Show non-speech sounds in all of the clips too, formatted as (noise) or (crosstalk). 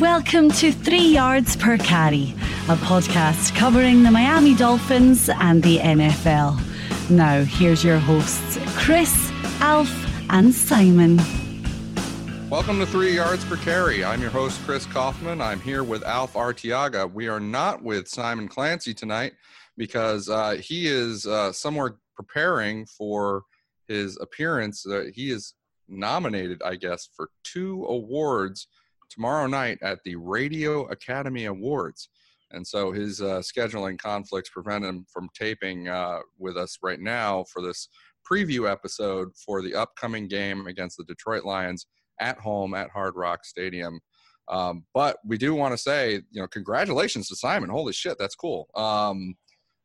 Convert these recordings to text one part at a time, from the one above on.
Welcome to Three Yards Per Carry, a podcast covering the Miami Dolphins and the NFL. Now, here's your hosts, Chris, Alf, and Simon. Welcome to Three Yards Per Carry. I'm your host, Chris Kaufman. I'm here with Alf Arteaga. We are not with Simon Clancy tonight because uh, he is uh, somewhere preparing for his appearance. Uh, he is nominated, I guess, for two awards tomorrow night at the Radio Academy Awards. And so his uh, scheduling conflicts prevent him from taping uh, with us right now for this preview episode for the upcoming game against the Detroit Lions at home at Hard Rock Stadium. Um, but we do want to say, you know, congratulations to Simon. Holy shit, that's cool. Um,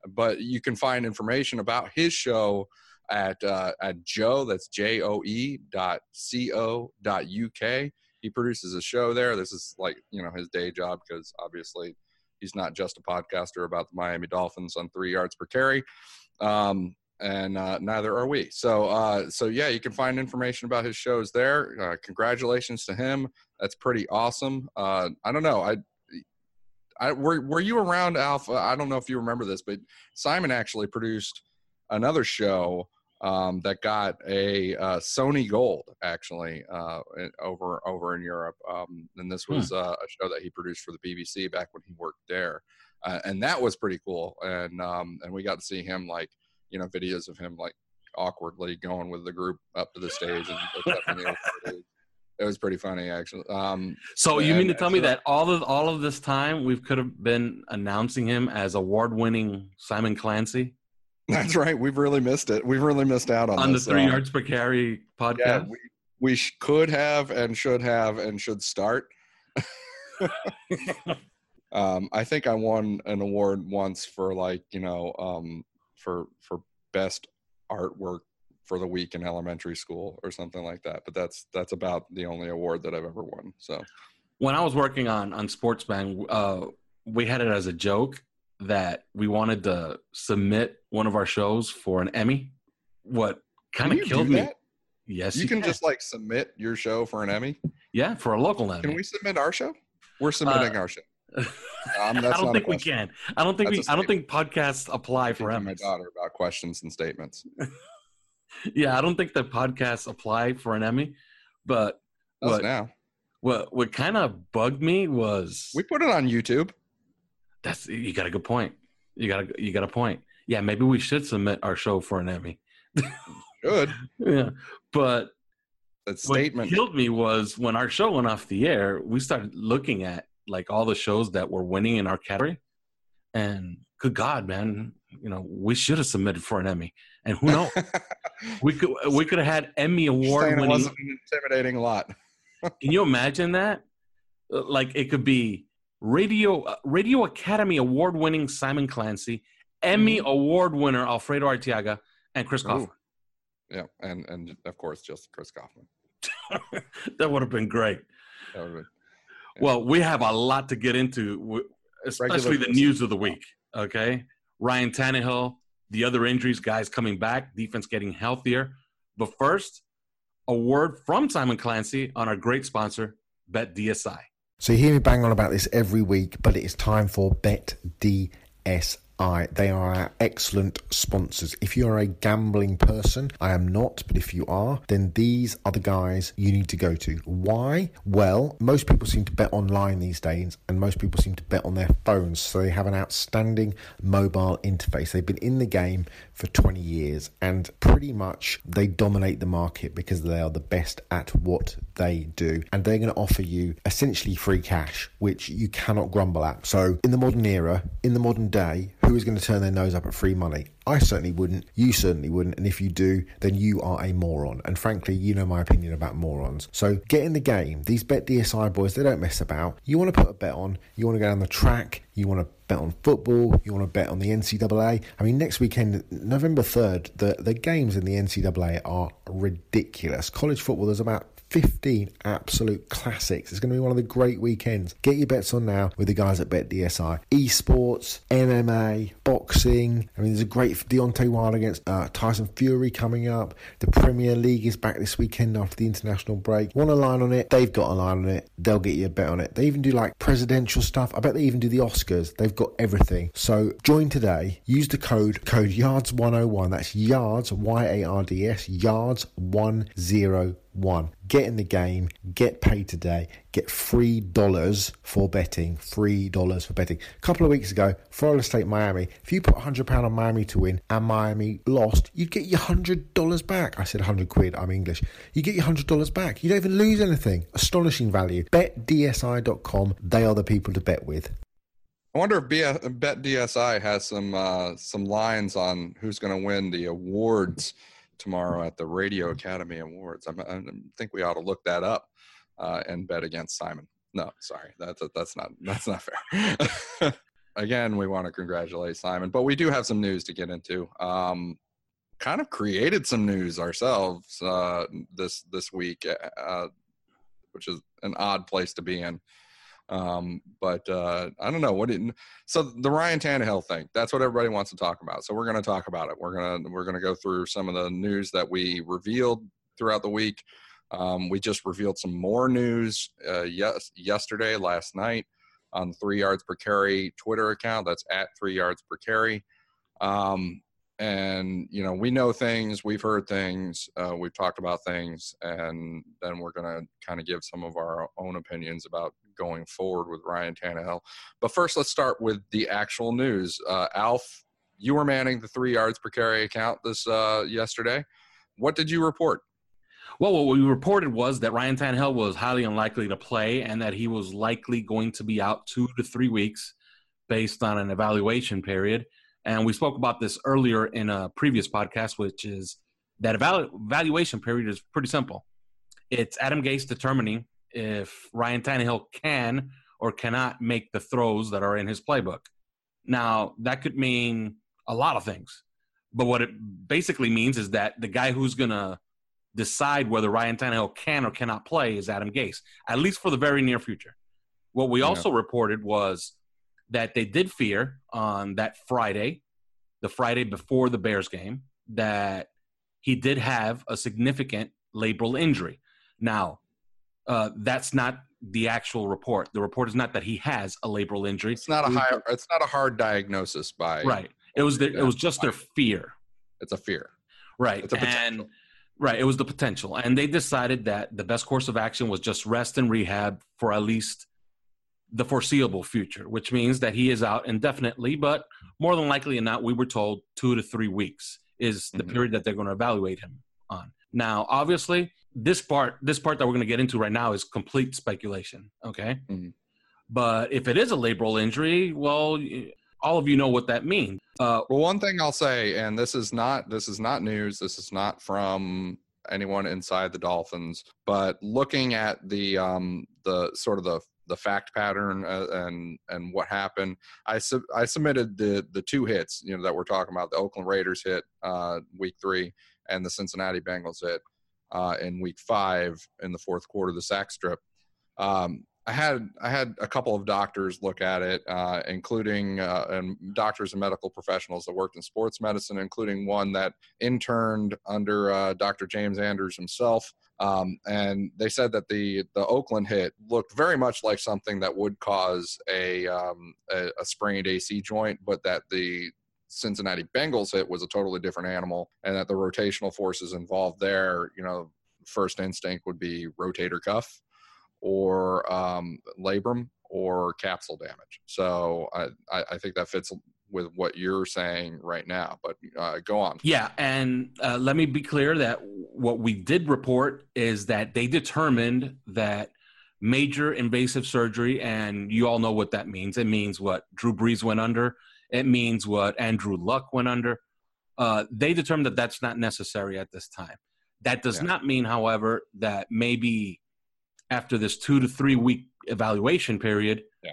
but you can find information about his show at uh, at Joe. That's J O E dot C O dot U K he produces a show there. This is like you know his day job because obviously he's not just a podcaster about the Miami Dolphins on three yards per carry, um, and uh, neither are we. So uh, so yeah, you can find information about his shows there. Uh, congratulations to him. That's pretty awesome. Uh, I don't know. I. I, were, were you around Alpha? I don't know if you remember this, but Simon actually produced another show um, that got a uh, Sony Gold actually uh, over over in Europe, um, and this was hmm. uh, a show that he produced for the BBC back when he worked there, uh, and that was pretty cool. And um, and we got to see him like you know videos of him like awkwardly going with the group up to the stage and. it (laughs) was pretty funny actually. Um, so you mean to tell me that all of all of this time we could have been announcing him as award-winning Simon Clancy? (laughs) That's right. We've really missed it. We've really missed out on on this. the three uh, yards per carry podcast. Yeah, we, we sh- could have and should have and should start. (laughs) um, I think I won an award once for like you know um, for for best artwork for the week in elementary school or something like that. But that's that's about the only award that I've ever won. So when I was working on on Sportsman, uh, we had it as a joke that we wanted to submit one of our shows for an Emmy. What kind of killed me? That? Yes, you, you can, can, just like submit your show for an Emmy. Yeah, for a local Emmy. Can we submit our show? We're submitting uh, our show. (laughs) Um, I don't think we can. I don't think that's we. I don't think podcasts apply for Emmys. My daughter about questions and statements. (laughs) yeah, I don't think the podcasts apply for an Emmy, but what now? What what kind of bugged me was we put it on YouTube. That's you got a good point. You got a you got a point. Yeah, maybe we should submit our show for an Emmy. Good. (laughs) yeah, but that statement. What killed me was when our show went off the air. We started looking at like all the shows that were winning in our category, and good God, man, you know, we should have submitted for an Emmy. And who knows? (laughs) we could we could have had Emmy award winning. wasn't an intimidating lot. (laughs) Can you imagine that? Like it could be radio uh, Radio Academy award winning Simon Clancy, Emmy mm-hmm. award winner Alfredo Arteaga, and Chris Kaufman. Yeah, and and of course just Chris Kaufman. (laughs) that would have been great. Been, yeah. Well, we have a lot to get into, especially Regular the news of the week. Okay, Ryan Tannehill, the other injuries, guys coming back, defense getting healthier. But first, a word from Simon Clancy on our great sponsor, Bet DSI. So you hear me bang on about this every week, but it is time for Bet DSI. They are our excellent sponsors. If you are a gambling person, I am not, but if you are, then these are the guys you need to go to. Why? Well, most people seem to bet online these days, and most people seem to bet on their phones. So they have an outstanding mobile interface. They've been in the game for 20 years, and pretty much they dominate the market because they are the best at what they do. And they're going to offer you essentially free cash, which you cannot grumble at. So in the modern era, in the modern day, who is going to turn their nose up at free money? I certainly wouldn't. You certainly wouldn't. And if you do, then you are a moron. And frankly, you know my opinion about morons. So get in the game. These Bet DSI boys, they don't mess about. You want to put a bet on, you want to go down the track, you want to bet on football, you want to bet on the NCAA. I mean, next weekend, November 3rd, the, the games in the NCAA are ridiculous. College football, there's about 15 absolute classics. It's going to be one of the great weekends. Get your bets on now with the guys at BetDSI. Esports, MMA, boxing. I mean, there's a great Deontay Wilder against uh, Tyson Fury coming up. The Premier League is back this weekend after the international break. Want a line on it? They've got a line on it. They'll get you a bet on it. They even do like presidential stuff. I bet they even do the Oscars. They've got everything. So join today. Use the code code YARDS101. That's YARDS Y A R D S YARDS 101 one. Get in the game, get paid today, get three dollars for betting. Three dollars for betting. A couple of weeks ago, Florida State Miami. If you put hundred pound on Miami to win and Miami lost, you'd get your hundred dollars back. I said hundred quid. I'm English. You get your hundred dollars back. You don't even lose anything. Astonishing value. BetDSI.com. They are the people to bet with. I wonder if Bet DSI has some uh, some lines on who's going to win the awards tomorrow at the Radio Academy Awards. I'm, i think we ought to look that up uh, and bet against Simon. No, sorry, that's that's not that's not fair. (laughs) Again, we want to congratulate Simon, but we do have some news to get into. Um, kind of created some news ourselves uh, this this week, uh, which is an odd place to be in. Um, but uh, I don't know what it. So the Ryan Tannehill thing, that's what everybody wants to talk about. So we're going to talk about it. We're gonna we're gonna go through some of the news that we revealed throughout the week. Um, we just revealed some more news uh, yes yesterday, last night on Three Yards Per Carry Twitter account. That's at Three Yards Per Carry. Um, and you know we know things we've heard things uh, we've talked about things and then we're going to kind of give some of our own opinions about going forward with ryan Tannehill. but first let's start with the actual news uh, alf you were manning the three yards per carry account this uh, yesterday what did you report well, what we reported was that Ryan Tannehill was highly unlikely to play and that he was likely going to be out two to three weeks based on an evaluation period. And we spoke about this earlier in a previous podcast, which is that evaluation period is pretty simple. It's Adam Gase determining if Ryan Tannehill can or cannot make the throws that are in his playbook. Now, that could mean a lot of things. But what it basically means is that the guy who's going to decide whether Ryan Tannehill can or cannot play is Adam Gase, at least for the very near future. What we yeah. also reported was that they did fear on that Friday, the Friday before the Bears game, that he did have a significant labral injury. Now, uh, that's not the actual report. The report is not that he has a labral injury. It's not a high, It's not a hard diagnosis by. Right. It was. The, it was just their fear. It's a fear. Right. It's a and right. It was the potential, and they decided that the best course of action was just rest and rehab for at least the foreseeable future, which means that he is out indefinitely, but more than likely than not, we were told two to three weeks is the mm-hmm. period that they're going to evaluate him on. Now, obviously, this part this part that we're going to get into right now is complete speculation. Okay, mm-hmm. but if it is a labral injury, well, all of you know what that means. Uh, well, one thing I'll say, and this is not this is not news. This is not from anyone inside the Dolphins, but looking at the um, the sort of the the fact pattern uh, and and what happened. I su- I submitted the the two hits you know that we're talking about the Oakland Raiders hit uh, week three and the Cincinnati Bengals hit uh, in week five in the fourth quarter the sack strip. Um, I had I had a couple of doctors look at it, uh, including uh, and doctors and medical professionals that worked in sports medicine, including one that interned under uh, Dr. James Andrews himself. Um, and they said that the the Oakland hit looked very much like something that would cause a, um, a, a sprained AC joint, but that the Cincinnati Bengals hit was a totally different animal, and that the rotational forces involved there, you know, first instinct would be rotator cuff or um, labrum or capsule damage. So I, I think that fits with what you're saying right now. But uh, go on. Yeah, and uh, let me be clear that what we did report is that they determined that major invasive surgery, and you all know what that means. It means what Drew Brees went under. It means what Andrew Luck went under. Uh, they determined that that's not necessary at this time. That does yeah. not mean, however, that maybe after this two to three week evaluation period, yeah.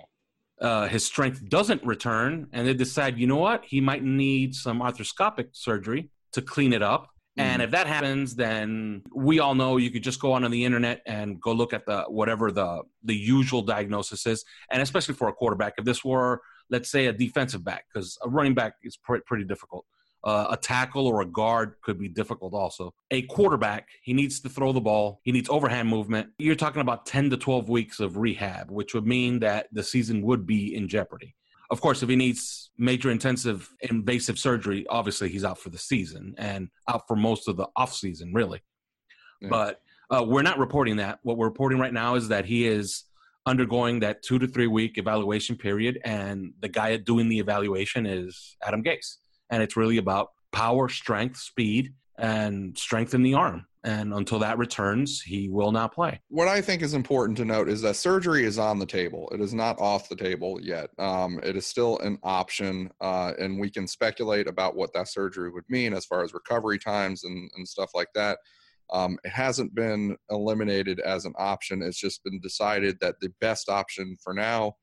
Uh, his strength doesn't return, and they decide, you know what, he might need some arthroscopic surgery to clean it up. And if that happens, then we all know you could just go on, on the internet and go look at the whatever the the usual diagnosis is, and especially for a quarterback, if this were let's say a defensive back, because a running back is pr- pretty difficult. Uh, a tackle or a guard could be difficult also. A quarterback, he needs to throw the ball. He needs overhand movement. You're talking about 10 to 12 weeks of rehab, which would mean that the season would be in jeopardy. Of course, if he needs major intensive invasive surgery, obviously he's out for the season and out for most of the offseason, really. Yeah. But uh, we're not reporting that. What we're reporting right now is that he is undergoing that two to three week evaluation period, and the guy doing the evaluation is Adam Gase and it's really about power, strength, speed, and strength in the arm. And until that returns, he will not play. What I think is important to note is that surgery is on the table. It is not off the table yet. Um, it is still an option, uh, and we can speculate about what that surgery would mean as far as recovery times and, and stuff like that. Um, it hasn't been eliminated as an option. It's just been decided that the best option for now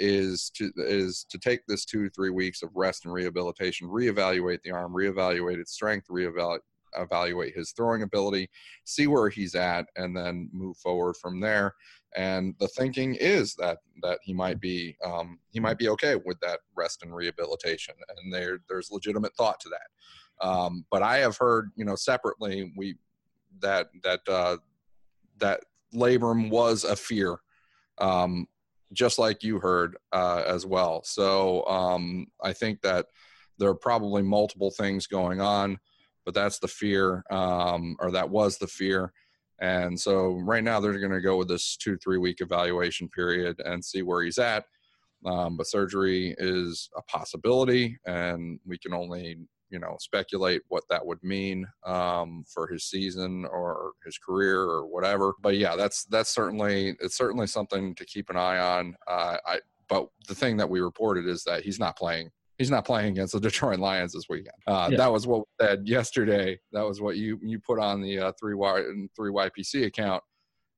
is to is to take this two three weeks of rest and rehabilitation, reevaluate the arm, reevaluate its strength, reevaluate evaluate his throwing ability, see where he's at, and then move forward from there. And the thinking is that that he might be um, he might be okay with that rest and rehabilitation, and there there's legitimate thought to that. Um, but I have heard you know separately we that that uh, that labrum was a fear um, just like you heard uh, as well. So um, I think that there are probably multiple things going on, but that's the fear, um, or that was the fear. And so right now they're going to go with this two three week evaluation period and see where he's at. Um, but surgery is a possibility, and we can only you know speculate what that would mean um, for his season or his career or whatever. But yeah, that's that's certainly it's certainly something to keep an eye on. Uh, I but the thing that we reported is that he's not playing. He's not playing against the (laughs) Detroit Lions this weekend. Uh, yeah. That was what we said yesterday. That was what you you put on the uh, three Y three YPC account,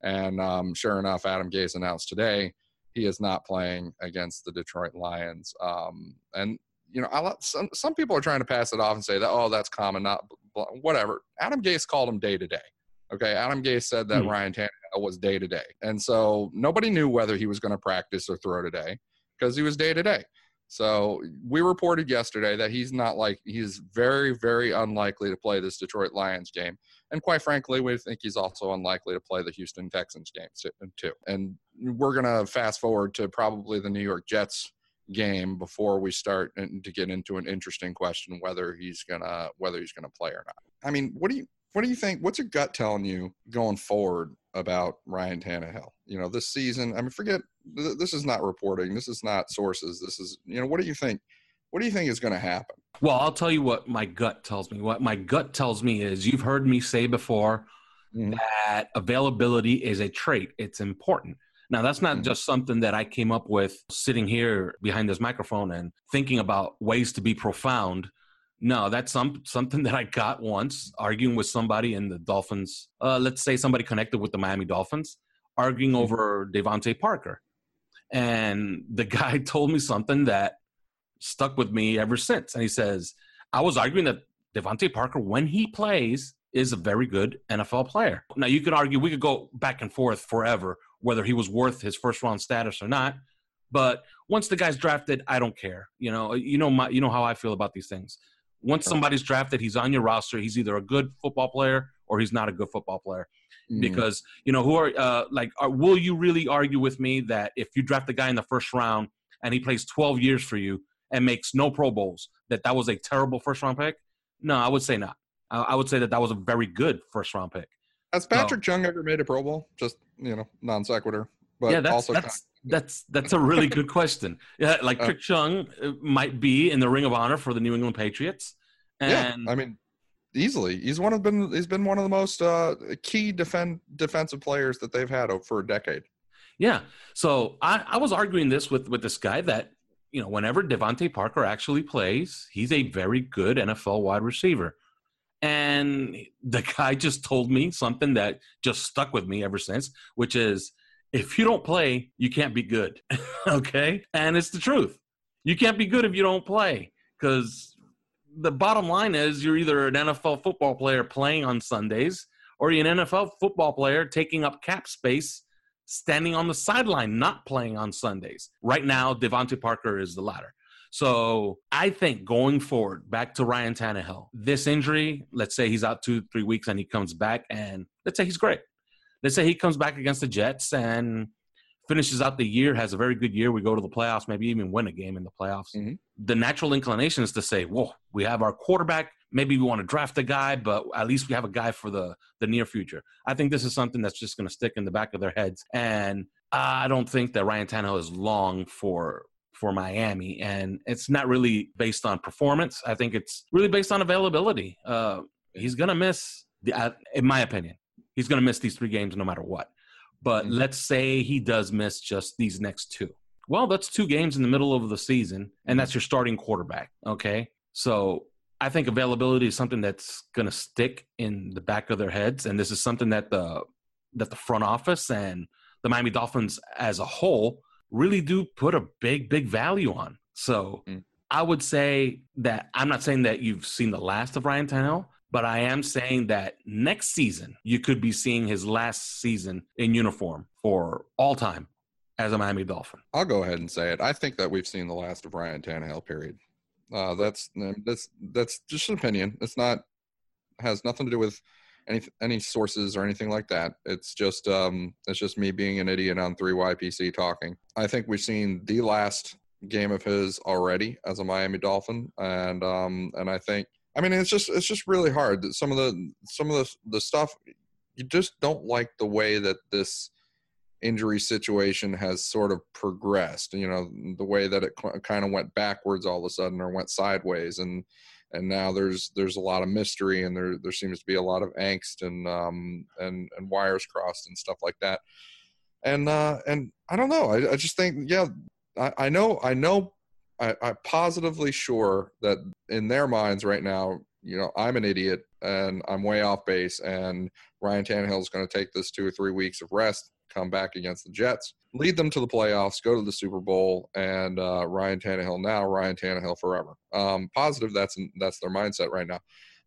and um, sure enough, Adam Gase announced today he is not playing against the Detroit Lions. Um, and you know, some some people are trying to pass it off and say that oh that's common, not whatever. Adam Gase called him day to day. Okay, Adam Gase said that mm-hmm. Ryan Tannehill was day to day, and so nobody knew whether he was going to practice or throw today because he was day to day. So we reported yesterday that he's not like he's very very unlikely to play this Detroit Lions game, and quite frankly, we think he's also unlikely to play the Houston Texans game too. And we're gonna fast forward to probably the New York Jets game before we start to get into an interesting question whether he's gonna whether he's gonna play or not. I mean, what do you what do you think? What's your gut telling you going forward about Ryan Tannehill? You know, this season. I mean, forget this is not reporting. This is not sources. This is you know. What do you think? What do you think is going to happen? Well, I'll tell you what my gut tells me. What my gut tells me is you've heard me say before mm-hmm. that availability is a trait. It's important. Now, that's not mm-hmm. just something that I came up with sitting here behind this microphone and thinking about ways to be profound. No, that's some something (laughs) that I got once arguing with somebody in the Dolphins. Uh, let's say somebody connected with the Miami Dolphins, arguing mm-hmm. over DeVante Parker, and the (laughs) guy told me something that stuck with me ever since. And he says, "I was arguing that DeVante Parker, when he plays, is a very good NFL player. Now, you could argue, we could go back and forth forever whether he was worth his first round status or not. But once the guy's drafted, I don't care. You know, you know my, you know how I feel about these things. Once somebody's drafted, he's on your roster. He's either a good football player or he's not a good football player. Mm. Because you know who are uh, like, are, will you really argue with me that if you draft a guy in the first round and he plays 12 years for you and makes no Pro Bowls, that that was a terrible first round pick? No, I would say not. I would say that that was a very good first round pick. Has Patrick so, Chung ever made a Pro Bowl? Just you know, non sequitur. But yeah, that's also that's that's that's a really good question. Yeah, like uh, Trick Chung uh, might be in the Ring of Honor for the New England Patriots. And yeah, I mean, easily. He's one of been he's been one of the most uh, key defend defensive players that they've had for a decade. Yeah. So I, I was arguing this with with this guy that you know whenever DeVante Parker actually plays, he's a very good NFL wide receiver. And the guy just told me something that just stuck with me ever since, which is if you don't play, you can't be good. (laughs) okay? And it's the truth. You can't be good if you don't play because the bottom line is you're either an NFL football player playing on Sundays or you're an NFL football player taking up cap space standing on the sideline not playing on Sundays. Right now, DeVante Parker is the latter. So I think going forward, back to Ryan Tannehill, this injury, let's say he's out two, three weeks and he comes back and let's say he's great. Let's say he comes back against the Jets and finishes out the year, has a very good year. We go to the playoffs, maybe even win a game in the playoffs. Mm-hmm. The natural inclination is to say, whoa, we have our quarterback. Maybe we want to draft a guy, but at least we have a guy for the, the near future. I think this is something that's just going to stick in the back of their heads. And I don't think that Ryan Tannehill is long for for Miami, and it's not really based on performance. I think it's really based on availability. Uh, he's gonna miss, the, uh, in my opinion, he's gonna miss these three games no matter what. But mm-hmm. let's say he does miss just these next two. Well, that's two games in the middle of the season, and that's your starting quarterback. Okay, so I think availability is something that's going to stick in the back of their heads, and this is something that the that the front office and the Miami Dolphins as a whole really do put a big, big value on. So mm. I would say that I'm not saying that you've seen the last of Ryan Tannehill, but I am saying that next season you could be seeing his last season in uniform for all time as a Miami Dolphin. I'll go ahead and say it. I think that we've seen the last of Ryan Tannehill. Period. Uh, that's that's that's just an opinion. It's not has nothing to do with any any sources or anything like that. It's just um, it's just me being an idiot on three YPC talking. I think we've seen the last game of his already as a Miami Dolphin, and um, and I think I mean it's just it's just really hard. Some of the some of the the stuff you just don't like the way that this injury situation has sort of progressed. You know the way that it kind of went backwards all of a sudden or went sideways and and now there's there's a lot of mystery and there there seems to be a lot of angst and um and and wires crossed and stuff like that. And uh and i don't know. I, I just think yeah I, I know i know I, i'm positively sure that in their minds right now you know i'm an idiot and i'm way off base and ryan Tannehill is going to take this two or three weeks of rest come back against the Jets, lead them to the playoffs, go to the Super Bowl, and uh, Ryan Tannehill now, Ryan Tannehill forever. Um, positive, that's that's their mindset right now.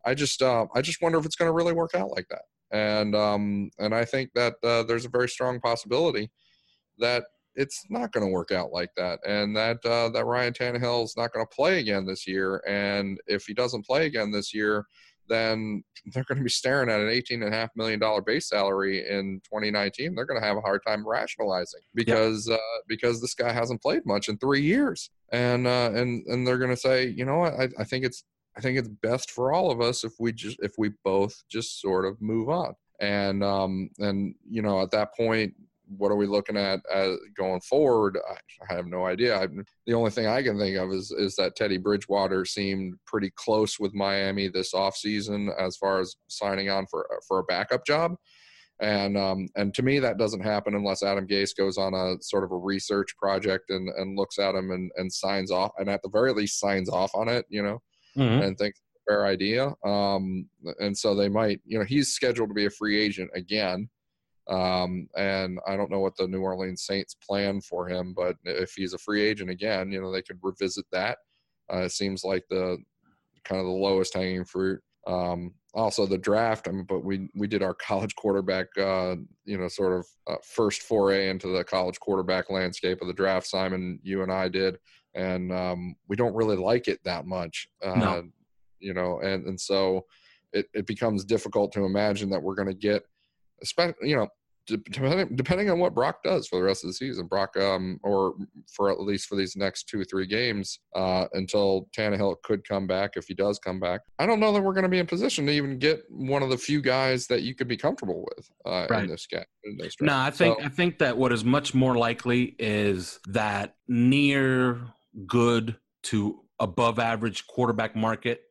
I just uh, I just wonder if it's going to really work out like that, and um, and I think that uh, there's a very strong possibility that it's not going to work out like that, and that uh, that Ryan Tannehill is not going to play again this year, and if he doesn't play again this year, then they're going to be staring at an $18.5 million base salary in 2019. They're going to have a hard time rationalizing because uh, because this guy hasn't played much in three years, and uh, and and they're going to say, you know what, I, I think it's I think it's best for all of us if we just if we both just sort of move on. And um and you know at that point what are we looking at as going forward? I, have no idea. I, the only thing I can think of is is that Teddy Bridgewater seemed pretty close with Miami this offseason as far as signing on for for a backup job. And um, and to me, that doesn't happen unless Adam Gase goes on a sort of a research project and, and looks at him and, and signs off, and at the very least signs off on it, you know, mm-hmm. and thinks fair idea. Um, and so they might, you know, he's scheduled to be a free agent again. Um, and I don't know what the New Orleans Saints plan for him, but if he's a free agent again, you know, they could revisit that. Uh, it seems like the kind of the lowest hanging fruit. Um, also the draft. I mean, but we we did our college quarterback, uh, you know, sort of uh, first foray into the college quarterback landscape of the draft. Simon, you and I did, and um, we don't really like it that much. Uh, no. You know, and and so it it becomes difficult to imagine that we're going to get, especially you know, depending depending on what Brock does for the rest of the season, Brock, um, or for at least for these next two three games, uh, until Tannehill could come back if he does come back. I don't know that we're going to be in position to even get one of the few guys that you could be comfortable with uh, right. in this game. No, I think so, I think that what is much more likely is that near good to above average quarterback market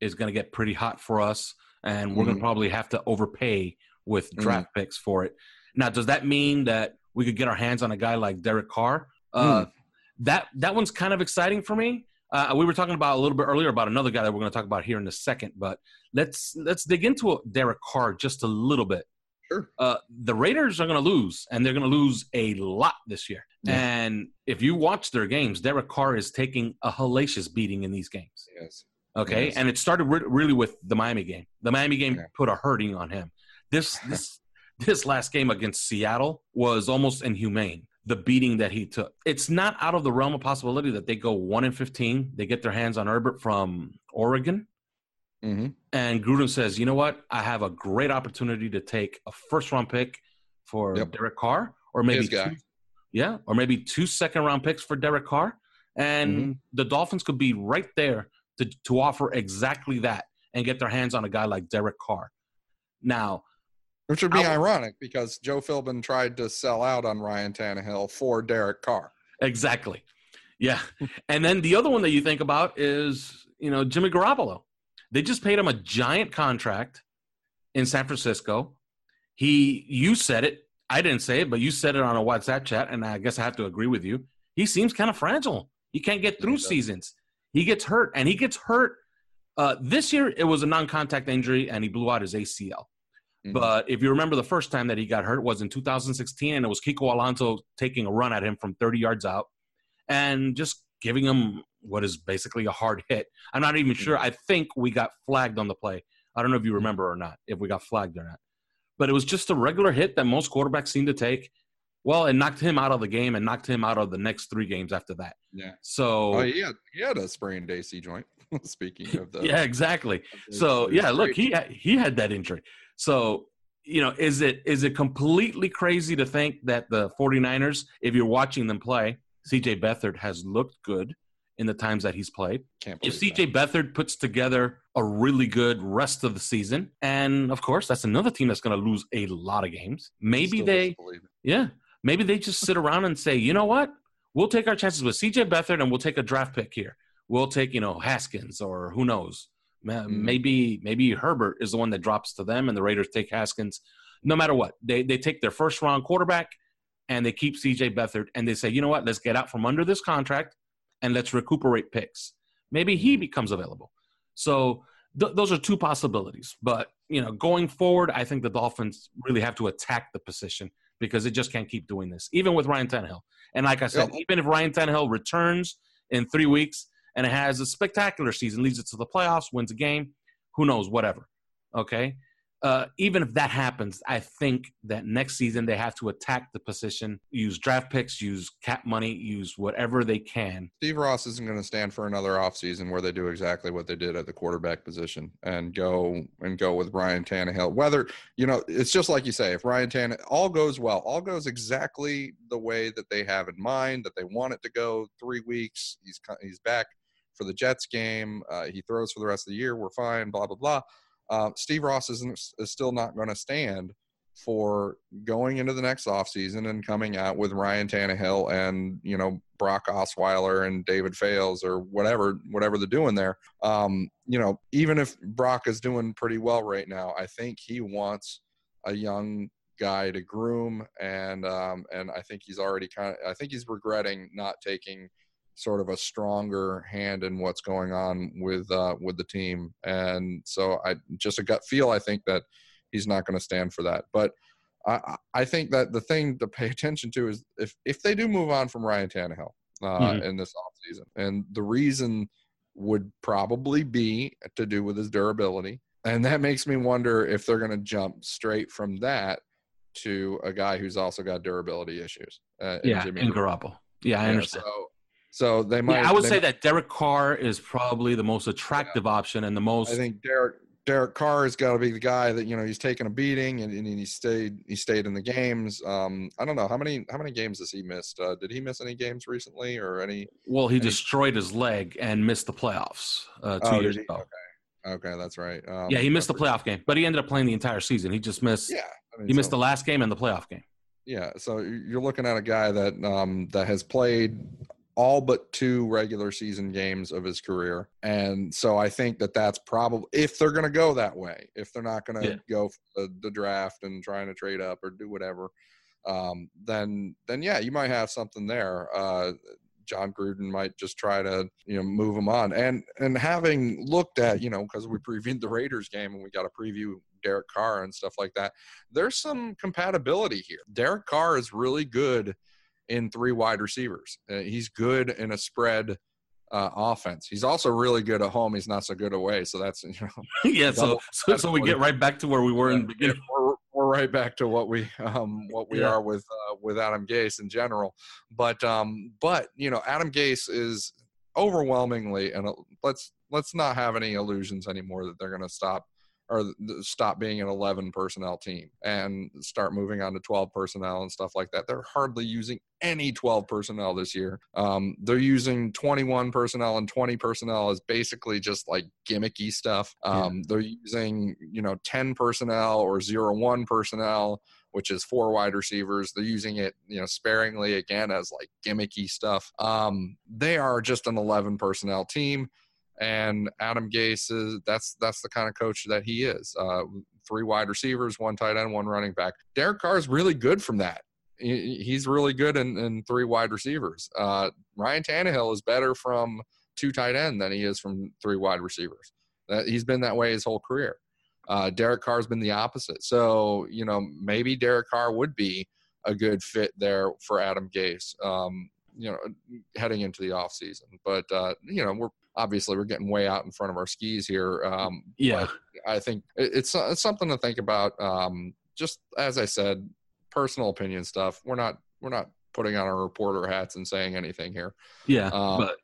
is going to get pretty hot for us, and we're mm-hmm. going to probably have to overpay with draft mm-hmm. picks for it. Now, does that mean that we could get our hands on a guy like Derek Carr? Uh, mm. That that one's kind of exciting for me. Uh, we were talking about a little bit earlier about another guy that we're going to talk about here in a second, but let's let's dig into Derek Carr just a little bit. Sure. Uh, the Raiders are going to lose, and they're going to lose a lot this year. Yeah. And if you watch their games, Derek Carr is taking a hellacious beating in these games. Yes. Okay, yes. and it started re- really with the Miami game. The Miami game put a hurting on him. This this (laughs) this last game against Seattle was almost inhumane. The beating that he took. It's not out of the realm of possibility that they go one in fifteen. They get their hands on Herbert from Oregon, mm-hmm. and Gruden says, "You know what? I have a great opportunity to take a first round pick for yep. Derek Carr, or maybe two, yeah, or maybe two second round picks for Derek Carr, and mm-hmm. the Dolphins could be right there to to offer exactly that and get their hands on a guy like Derek Carr. Now, which would be ironic because Joe Philbin tried to sell out on Ryan Tannehill for Derek Carr. Exactly. Yeah. and then the other one that you think about is, you know, Jimmy Garoppolo. They just paid him a giant contract in San Francisco. He, you said it. I didn't say it, but you said it on a WhatsApp chat, and I guess I have to agree with you. He seems kind of fragile. He can't get through seasons. He gets hurt, and he gets hurt. Uh, this year, it was a non-contact injury, and he blew out his ACL. Mm-hmm. But if you remember, the first time that he got hurt was in 2016, and it was Kiko Alonso taking a run at him from 30 yards out and just giving him what is basically a hard hit. I'm not even sure. Mm-hmm. I think we got flagged on the play. I don't know if you mm-hmm. remember or not, if we got flagged or not. But it was just a regular hit that most quarterbacks seem to take. Well, it knocked him out of the game and knocked him out of the next three games after that. Yeah. So oh, he had he had a sprained AC joint. (laughs) Speaking of the yeah, exactly. So yeah, look, he he had that injury. So, you know, is it is it completely crazy to think that the 49ers, if you're watching them play, CJ Beathard has looked good in the times that he's played. if CJ that. Beathard puts together a really good rest of the season, and of course, that's another team that's going to lose a lot of games. Maybe they, yeah, maybe they just sit around and say, you know what, we'll take our chances with CJ Beathard, and we'll take a draft pick here. We'll take, you know, Haskins or who knows. Mm-hmm. Maybe maybe Herbert is the one that drops to them, and the Raiders take Haskins. No matter what, they they take their first round quarterback, and they keep C.J. Beathard, and they say, you know what, let's get out from under this contract, and let's recuperate picks. Maybe he mm-hmm. becomes available. So th- those are two possibilities. But you know, going forward, I think the Dolphins really have to attack the position because it just can't keep doing this, even with Ryan Tannehill. And like I said, yeah. even if Ryan Tannehill returns in three weeks, and it has a spectacular season, leads it to the playoffs, wins a game, who knows, whatever. Okay. Uh, even if that happens, I think that next season they have to attack the position, use draft picks, use cap money, use whatever they can. Steve Ross isn't going to stand for another offseason where they do exactly what they did at the quarterback position and go and go with Ryan Tannehill. Whether you know, it's just like you say, if Ryan Tannehill all goes well, all goes exactly the way that they have in mind, that they want it to go. Three weeks, he's he's back for the Jets game. Uh, he throws for the rest of the year. We're fine. Blah blah blah. Uh, Steve Ross isn't is still not going to stand for going into the next offseason and coming out with Ryan Tannehill and you know Brock Osweiler and David Fales or whatever whatever they're doing there. Um, you know, even if Brock is doing pretty well right now, I think he wants a young guy to groom, and um, and I think he's already kind of I think he's regretting not taking sort of a stronger hand in what's going on with uh, with the team, and so I just a gut feel I think that he's not going to stand for that, but. I, I think that the thing to pay (laughs) attention to is if, if they do move on from Ryan Tannehill uh, mm-hmm. in this offseason, and the reason would probably be to do with his durability. And that makes me wonder if they're going to jump straight from that to a guy who's also got durability issues. Uh, yeah, in Garoppolo. Yeah, I yeah, understand. So, so they might. Yeah, I would say might, that Derek Carr is probably the most attractive yeah. option and the most. I think Derek Derek Carr has got to be the guy that you know he's taken a beating and, and he stayed he stayed in the games. Um, I don't know how many how many games has he missed? Uh, did he miss any games recently or any? Well, he any... destroyed his leg and missed the playoffs uh, two oh, years ago. Okay. okay, that's right. Um, yeah, he missed the playoff game, but he ended up playing the entire season. He just missed. Yeah, I mean, he so, missed the last game and the playoff game. Yeah, so you're looking at a guy that um, that has played all but two regular season games of his career. And so I think that that's probably if they're going to go that way, if they're not going to yeah. go the, the, draft and trying to trade up or do whatever, um, then then yeah, you might have something there. Uh, Jon Gruden might just try to you know move him on. And and having looked at you know because we previewed the Raiders game and we got a preview Derek Carr and stuff like that. There's some compatibility here. Derek Carr is really good in three wide receivers. Uh, he's good in a spread uh, offense. He's also really good at home. He's not so good away. So that's (laughs) you know. (laughs) yeah. So so, so we get right back to where we were yeah, in the beginning. We're, we're right back to what we um, what we yeah. are with uh, with Adam Gase in general. But um, but you know Adam Gase is overwhelmingly and let's let's not have any illusions anymore that they're going to stop or stop being an 11 personnel team and start moving on to 12 personnel and stuff like that. They're hardly using any 12 personnel this year. Um, they're using 21 personnel and 20 personnel is basically just like gimmicky stuff. Um, yeah. They're using, you know, 10 personnel or zero one personnel which is four wide receivers. They're using it, you know, sparingly again as like gimmicky stuff. Um, they are just an 11 personnel team and Adam Gase is that's that's the kind of coach that he is. Uh, three wide receivers, one tight end, one running back. Derek Carr is really good from that. He, he's really good in, in three wide receivers. Uh, Ryan Tannehill is better from two tight end than he is from three wide receivers. That he's been that way his whole career. Uh, Derek Carr's been the opposite. So you know maybe Derek Carr would be a good fit there for Adam Gase. Um, you know, heading into the offseason. But uh, you know, we're obviously we're getting way out in front of our skis here. Um, yeah, I think it's it's something to think about. Um, just as I said, personal opinion stuff. We're not we're not putting on our reporter hats and saying anything here. Yeah, um, but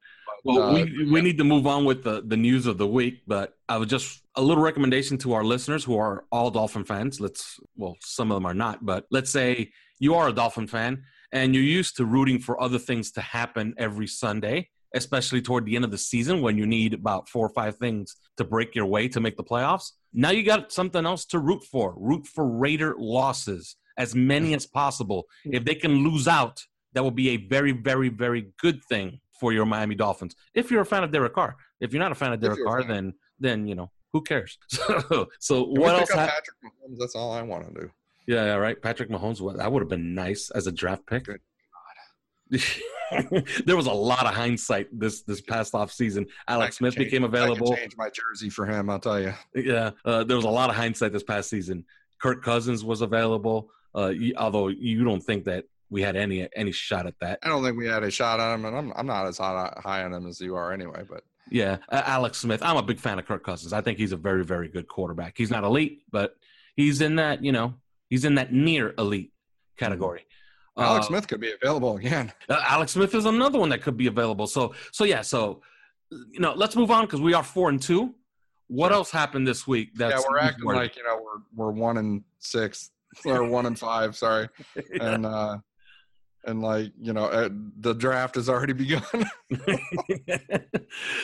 well, uh, we we need to move on with the the news of the week. But I would just a little recommendation to our listeners who are all Dolphin fans. Let's well, some of them are not, but let's say you are a Dolphin fan and you're used to rooting for other things to happen every Sunday especially toward the end of the season when you need about four or five things to break your way to make the playoffs. Now you got something else to root for. Root for Raider losses, as many as possible. If they can lose out, that will be a very, very, very good thing for your Miami Dolphins. If you're a fan of Derek Carr, if you're not a fan of Derek Carr, then then you know who cares. (laughs) so, so what else? Ha- Patrick Mahomes. That's all I want to do. Yeah, yeah, right. Patrick Mahomes. That would have been nice as a draft pick. Good (laughs) there was a lot of hindsight this this past off season. Alex Smith change, became available. change my jersey for him, I'll tell you. Yeah, uh, there was a lot of hindsight this past season. Kirk Cousins was available, uh, although you don't think that we had any any shot at that. I don't think we had a shot at him, and I'm I'm not as high, high on him as you are anyway. But yeah, uh, Alex Smith. I'm a big fan of Kirk Cousins. I think he's a very very good quarterback. He's not elite, but he's in that you know he's in that near elite category. Alex uh, Smith could be available again. Uh, Alex Smith is another one that could be available. So, so yeah. So, you know, let's move on because we are four and two. What else happened this week? That's yeah, we're acting like you know we're we're one and six or one and five. Sorry, yeah. (laughs) and uh, and like you know uh, the draft has already begun. (laughs)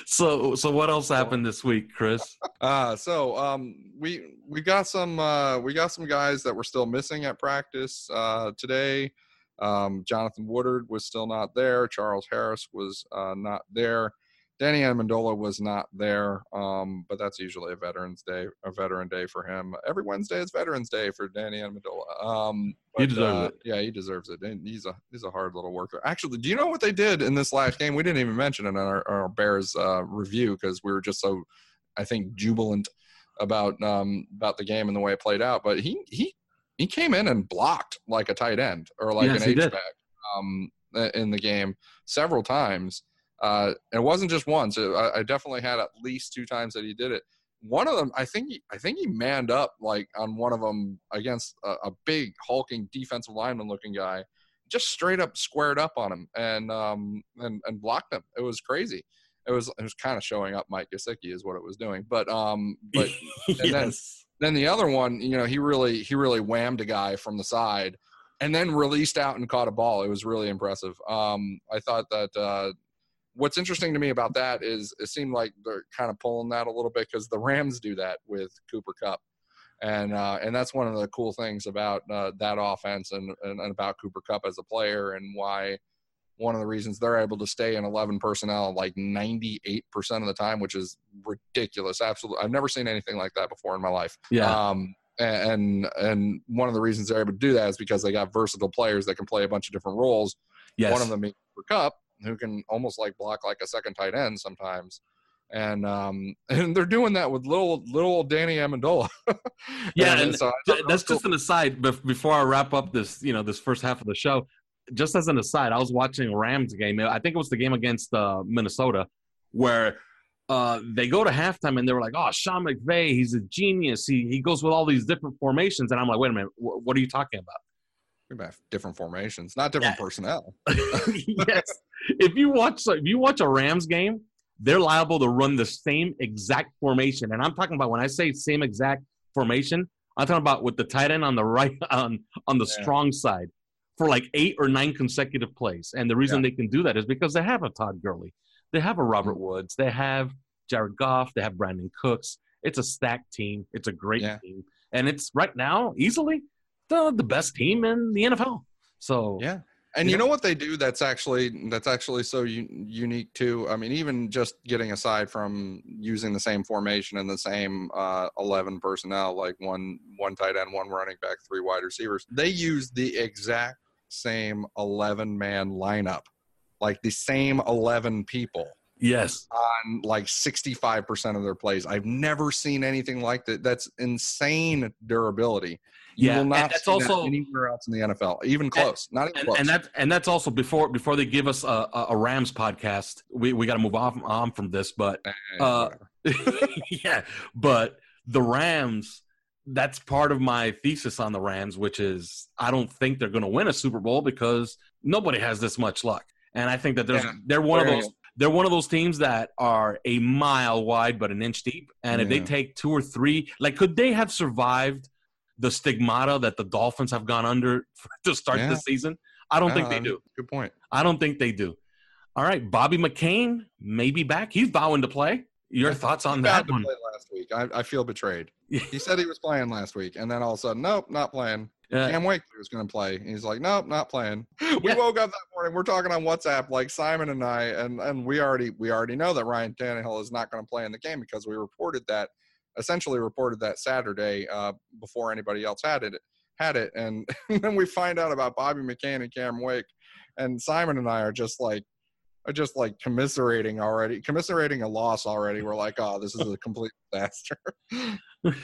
so so what else happened this week, Chris? (laughs) Uh so um we we got some uh we got some guys that were still missing at practice uh today. Um, Jonathan Woodard was still not there. Charles Harris was uh, not there. Danny Amendola was not there, um, but that's usually a Veterans Day, a Veteran Day for him. Every Wednesday is Veterans Day for Danny Amendola. Um, but, he deserves uh, it. Yeah, he deserves it. And he's a he's a hard little worker. Actually, do you know what they did in this last game? We didn't even mention it in our, our Bears uh, review because we were just so, I think, jubilant about um, about the game and the way it played out. But he he he came in and blocked like a tight end or like Yes, an H back um, in the game several times. Uh, it wasn't just once. It, I, I definitely had at least two times that he did it. One of them, I think, he, I think he manned up like on one of them against a, a big hulking defensive lineman looking guy, just straight up squared up on him and um and and blocked him. It was crazy. It was it was kind of showing up Mike Gesicki is what it was doing. But um but (laughs) then- yes. Then the other one, you know, he really he really whammed a guy from the side and then released out and caught a ball. It was really impressive. Um, I thought that uh, what's interesting to me about that is it seemed like they're kind of pulling that a little bit because the Rams do that with Cooper Kupp. And uh, and that's one of the cool things about uh, that offense and, and, and about Cooper Kupp as a player and why one of the reasons they're able to stay in 11 personnel like 98% of the time, which is ridiculous. Absolutely. I've never seen anything like that before in my life. Yeah. Um, and and one of the reasons they're able to do that is because they got versatile players that can play a bunch of different roles. yes. One of them being Cooper Kupp, who can almost like block like a second tight end sometimes. And um (laughs) and they're doing that with little little old Danny Amendola. (laughs) Yeah, and so thought that that's was cool. just an aside. Bef- before I wrap up this, you know, this first half of the show, just as an aside, I was watching a Rams game. I think it was the game against uh, Minnesota, where uh, they go to halftime and they were like, "Oh, Sean McVay, he's a genius. He he goes with all these different formations." And I'm like, "Wait a minute, wh- what are you talking about?" Have different formations, not different personnel. (laughs) yes. If you watch if you watch a Rams game, they're liable to run the same exact formation. And I'm talking about when I say same exact formation, I'm talking about with the tight end on the right (laughs) on on the Yeah. strong side for like eight or nine consecutive plays. And the reason they can do that is because they have a Todd Gurley, they have a Robert Woods, they have Jared Goff, they have Brandin Cooks. It's a stacked team. It's a great Yeah. team, and it's right now easily the the best team in the NFL. So Yeah. And You know- what they do that's actually that's actually so u- unique too. I mean, even just getting aside from using the same formation and the same uh, eleven personnel, like one one tight end, one running back, three wide receivers, they use the exact same eleven man lineup, like the same eleven people yes, on like sixty five percent of their plays. I've never seen anything like that. That's insane durability. You Yeah, will and not that's see that also- anywhere else in the NFL, even close. not even and, close. and that's and that's also before before they give us a, a, Rams podcast. We we got to move off on from this, but Eh, uh, (laughs) yeah, but the Rams. That's part of my thesis on the Rams, which is I don't think they're going to win a Super Bowl because nobody has this much luck, and I think that there's Yeah. they're one of those they're one of those teams that are a mile wide but an inch deep. And if they take two or three, like could they have survived the stigmata that the Dolphins have gone under to start Yeah. the season? I don't think Uh, they do. Good point. I don't think they do. All right, Bobby McCain may be back. He's vowing to play. Your thoughts on that one? last week. I, I feel betrayed. (laughs) He said he was playing last week, and then all of a sudden, nope, not playing. Uh, Cam Wake was going to play. He's like, nope, not playing. (laughs) We Yeah. woke up that morning. We're talking on WhatsApp, like Simon and I, and and we already we already know that Ryan Tannehill is not going to play in the game because we reported that, essentially reported that Saturday uh, before anybody else had it had it, and (laughs) then we find out about Bobby McCain and Cam Wake, and Simon and I are just like. Are just like commiserating already, commiserating a loss already. We're like, oh, this is a complete (laughs) disaster. (laughs)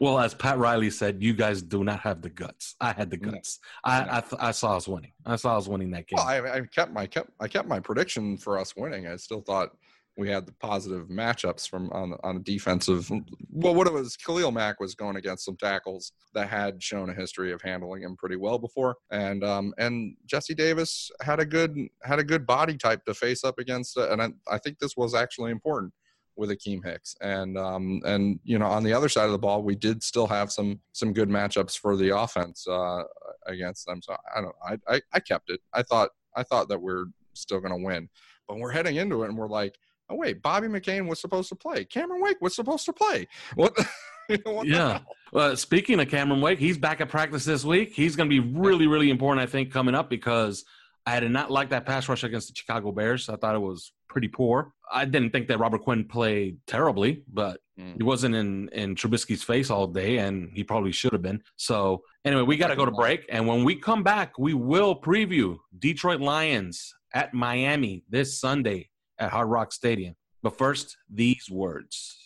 well, as Pat Riley said, you guys do not have the guts. I had the No. guts. I No. I, th- I saw us winning. I saw us winning that game. Well, I, I kept my kept I kept my prediction for us winning. I still thought we had the positive matchups from on on a defensive. Well, what it was, Khalil Mack was going against some tackles that had shown a history of handling him pretty well before, and um and Jesse Davis had a good had a good body type to face up against, uh, and I, I think this was actually important with Akiem Hicks, and um and you know on the other side of the ball, we did still have some some good matchups for the offense uh, against them. So I don't I, I I kept it. I thought I thought that we're still going to win, but we're heading into it and we're like, oh wait, Bobby McCain was supposed to play. Cameron Wake was supposed to play. What? (laughs) you know, what Yeah. Well, speaking of Cameron Wake, he's back at practice this week. He's going to be really, really important, I think, coming up because I did not like that pass rush against the Chicago Bears. I thought it was pretty poor. I didn't think that Robert Quinn played terribly, but mm. he wasn't in in Trubisky's face all day, and he probably should have been. So anyway, we got to go to break, and when we come back, we will preview Detroit Lions at Miami this Sunday at Hard Rock Stadium. But first, these words.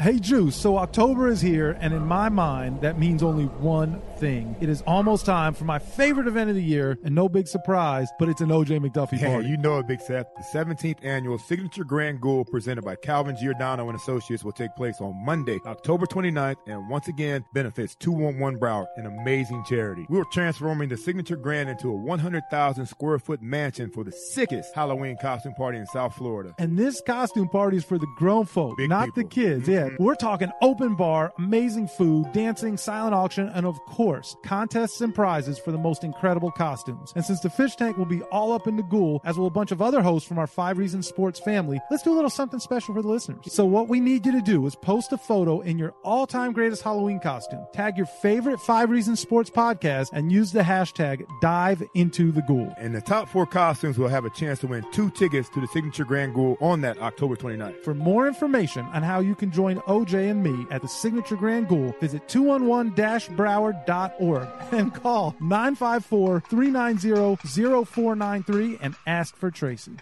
Hey, Juice. So October is here, and in my mind, that means only one thing. It is almost time for my favorite event of the year, and no big surprise, but it's an OJ McDuffie hey, party. you know it, Big Seth. The 17th annual Signature Grand Ghoul presented by Calvin Giordano and Associates will take place on Monday, October 29th, and once again benefits 211 Broward, an amazing charity. We are transforming the Signature Grand into a 100,000 square foot mansion for the sickest Halloween costume party in South Florida. And this costume party is for the grown folk, Big not people. the kids. Mm-hmm. Yeah. Mm-hmm. We're talking open bar, amazing food, dancing, silent auction, and of course, contests and prizes for the most incredible costumes. And since the fish tank will be all up in the ghoul, as will a bunch of other hosts from our Five Reasons Sports family, let's do a little something special for the listeners. So what we need you to do is post a photo in your all-time greatest Halloween costume, tag your favorite Five Reasons Sports podcast, and use the hashtag dive into the ghoul. And the top four costumes will have a chance to win two tickets to the Signature Grand Ghoul on that October 29th. For more information on how you can join OJ and me at the Signature Grand Ghoul, visit 211-broward.org (laughs) and call 954-390-0493 and ask for Tracy.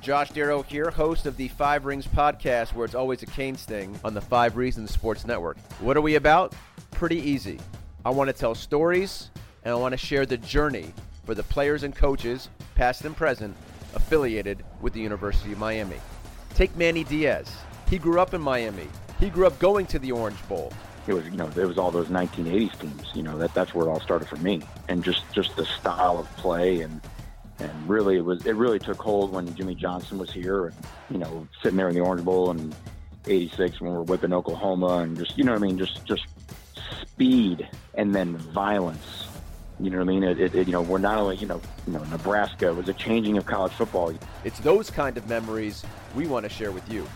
Josh Darrow here, host of the Five Rings podcast, where it's always a cane sting on the Five Reasons Sports Network. What are we about? Pretty easy. I want to tell stories, and I want to share the journey for the players and coaches, past and present, affiliated with the University of Miami. Take Manny Diaz. He grew up in Miami. He grew up going to the Orange Bowl. It was, you know, it was all those 1980s teams. You know, that that's where it all started for me, and just just the style of play, and and really it was it really took hold when Jimmy Johnson was here, and you know, sitting there in the Orange Bowl and '86 when we we're whipping Oklahoma, and just you know I mean, just just speed and then violence you know what I mean? It, it, you know, we're not only, you know, you know, Nebraska was a changing of college football. It's those kind of memories we want to share with you.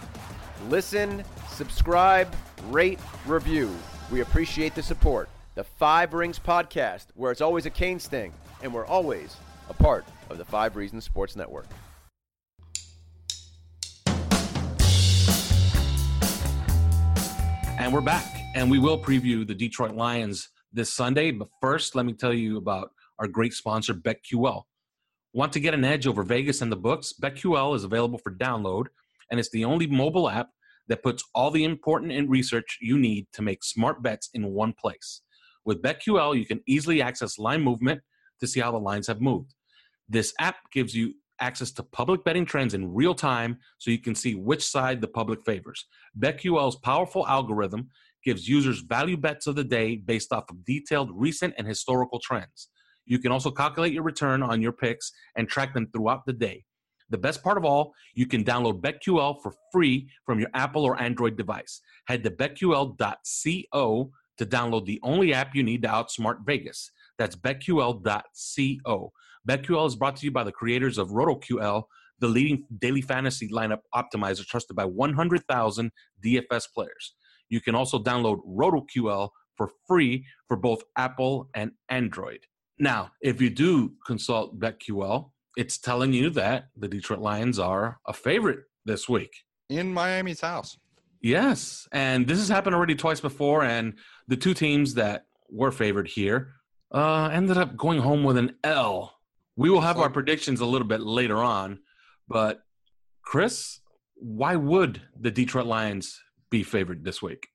Listen, subscribe, rate, review. We appreciate the support. The Five Rings Podcast, where it's always a cane sting, and we're always a part of the Five Reasons Sports Network. And we're back, and we will preview the Detroit Lions this Sunday. But first, let me tell you about our great sponsor, BetQL. Want to get an edge over Vegas and the books? BetQL is available for download, and it's the only mobile app that puts all the important research you need to make smart bets in one place. With BetQL, you can easily access line movement to see how the lines have moved. This app gives you access to public betting trends in real time so you can see which side the public favors. BetQL's powerful algorithm gives users value bets of the day based off of detailed recent and historical trends. You can also calculate your return on your picks and track them throughout the day. The best part of all, you can download BetQL for free from your Apple or Android device. Head to betql.co to download the only app you need to outsmart Vegas. That's betql.co. BetQL is brought to you by the creators of RotoQL, the leading daily fantasy lineup optimizer trusted by 100,000 DFS players. You can also download RotoQL for free for both Apple and Android. Now, if you do consult BetQL, it's telling you that the Detroit Lions are a favorite this week. In Miami's house. Yes. And this has happened already twice before. And the two teams that were favored here uh, ended up going home with an L. We will have our predictions a little bit later on. But, Chris, why would the Detroit Lions be favored this week?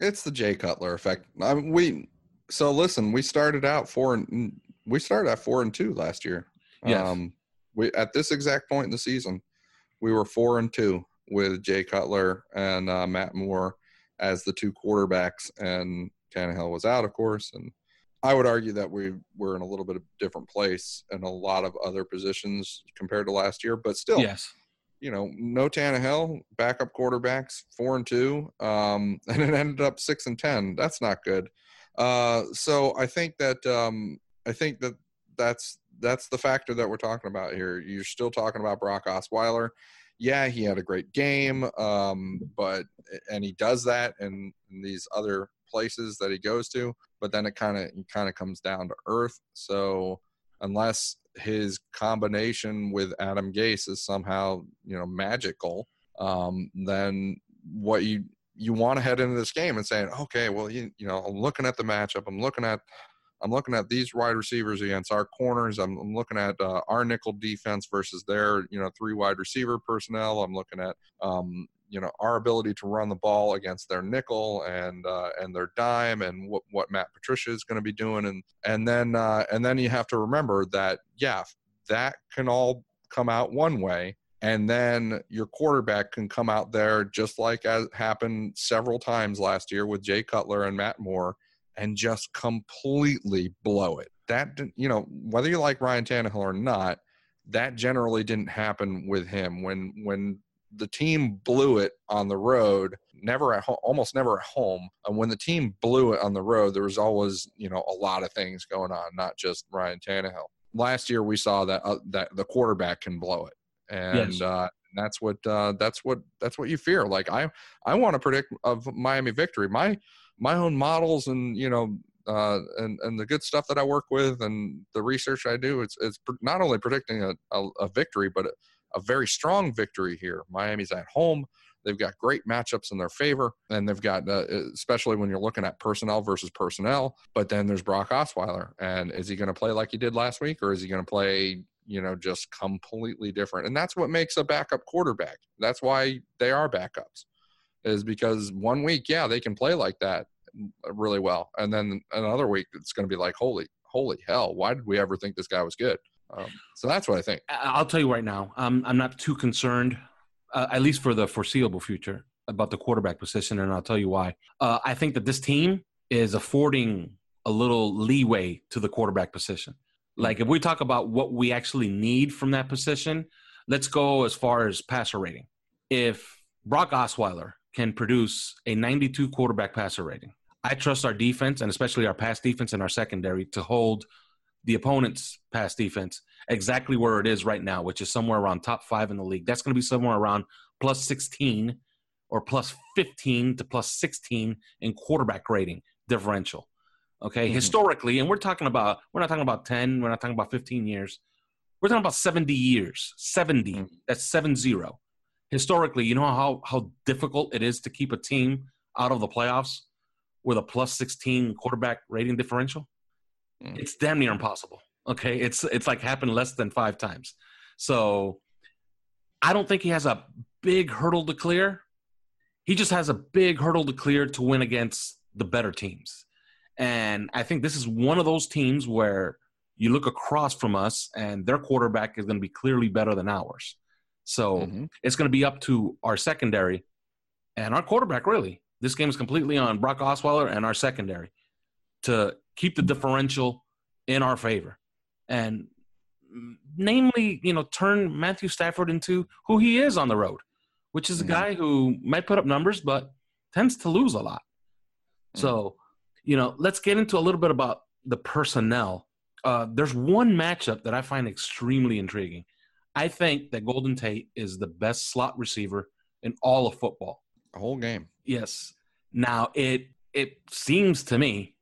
It's the Jay Cutler effect. I mean, we so listen. We started out four and we started at four and two last year. Yes. Um, we at this exact point in the season, we were four and two with Jay Cutler and uh, Matt Moore as the two quarterbacks, and Tannehill was out, of course. And I would argue that we were in a little bit of different place in a lot of other positions compared to last year, but still, yes you know, no Tannehill, backup quarterbacks, four and two, um, (laughs) and it ended up six and ten. That's not good. Uh, so I think that um, I think that that's that's the factor that we're talking about here. You're still talking about Brock Osweiler. yeah, he had a great game, um, but and he does that in, in these other places that he goes to, but then it kind of kind of comes down to earth. So unless his combination with Adam Gase is somehow you know magical, um, then what you you want to head into this game and saying, okay, well you you know I'm looking at the matchup, I'm looking at I'm looking at these wide receivers against our corners. I'm, I'm looking at uh, our nickel defense versus their, you know, three wide receiver personnel. I'm looking at, um, you know, our ability to run the ball against their nickel and uh, and their dime, and what what Matt Patricia is going to be doing, and and then uh, and then you have to remember that yeah, that can all come out one way, and then your quarterback can come out there just like as happened several times last year with Jay Cutler and Matt Moore and just completely blow it. That you know, whether you like Ryan Tannehill or not, that generally didn't happen with him. When when the team blew it on the road, never at home, almost never at home. And when the team blew it on the road, there was always you know a lot of things going on, not just Ryan Tannehill. Last year, we saw that uh, that the quarterback can blow it, and yes. uh, that's what uh, that's what that's what you fear. Like I I want to predict of Miami victory. My my own models and you know uh, and and the good stuff that I work with and the research I do, it's it's not only predicting a, a, a victory, but a, very strong victory here. Miami's at home. They've got great matchups in their favor, and they've got uh, especially when you're looking at personnel versus personnel. But then there's Brock Osweiler, and is he going to play like he did last week, or is he going to play you know just completely different? And that's what makes a backup quarterback. That's why they are backups is because one week, yeah, they can play like that really well, and then another week it's going to be like, holy, holy hell, why did we ever think this guy was good? Um, so that's what I think. I'll tell you right now, um, I'm not too concerned, uh, at least for the foreseeable future, about the quarterback position, and I'll tell you why. Uh, I think that this team is affording a little leeway to the quarterback position. Like if we talk about what we actually need from that position, let's go as far as passer rating. If Brock Osweiler can produce a 92 quarterback passer rating. I trust our defense and especially our pass defense and our secondary to hold the opponent's pass defense exactly where it is right now, which is somewhere around top five in the league. That's going to be somewhere around plus 16 or plus 15 to plus 16 in quarterback rating differential. Okay, mm-hmm. historically, and we're talking about, we're not talking about 10, we're not talking about 15 years. We're talking about 70 years. 70. Mm-hmm. That's 7 0 historically, you know how how difficult it is to keep a team out of the playoffs with a plus 16 quarterback rating differential? Mm. It's damn near impossible. Okay, it's it's like happened less than 5 times. So I don't think he has a big hurdle to clear. He just has a big hurdle to clear to win against the better teams. And I think this is one of those teams where you look across from us and their quarterback is going to be clearly better than ours. So mm-hmm. it's going to be up to our secondary and our quarterback, really. This game is completely on Brock Osweiler and our secondary to keep the differential in our favor. And namely, you know, turn Matthew Stafford into who he is on the road, which is a mm-hmm. guy who might put up numbers, but tends to lose a lot. Mm-hmm. So, you know, let's get into a little bit about the personnel. Uh, there's one matchup that I find extremely intriguing, I think that Golden Tate is the best slot receiver in all of football. A whole game. Yes. Now it it seems to me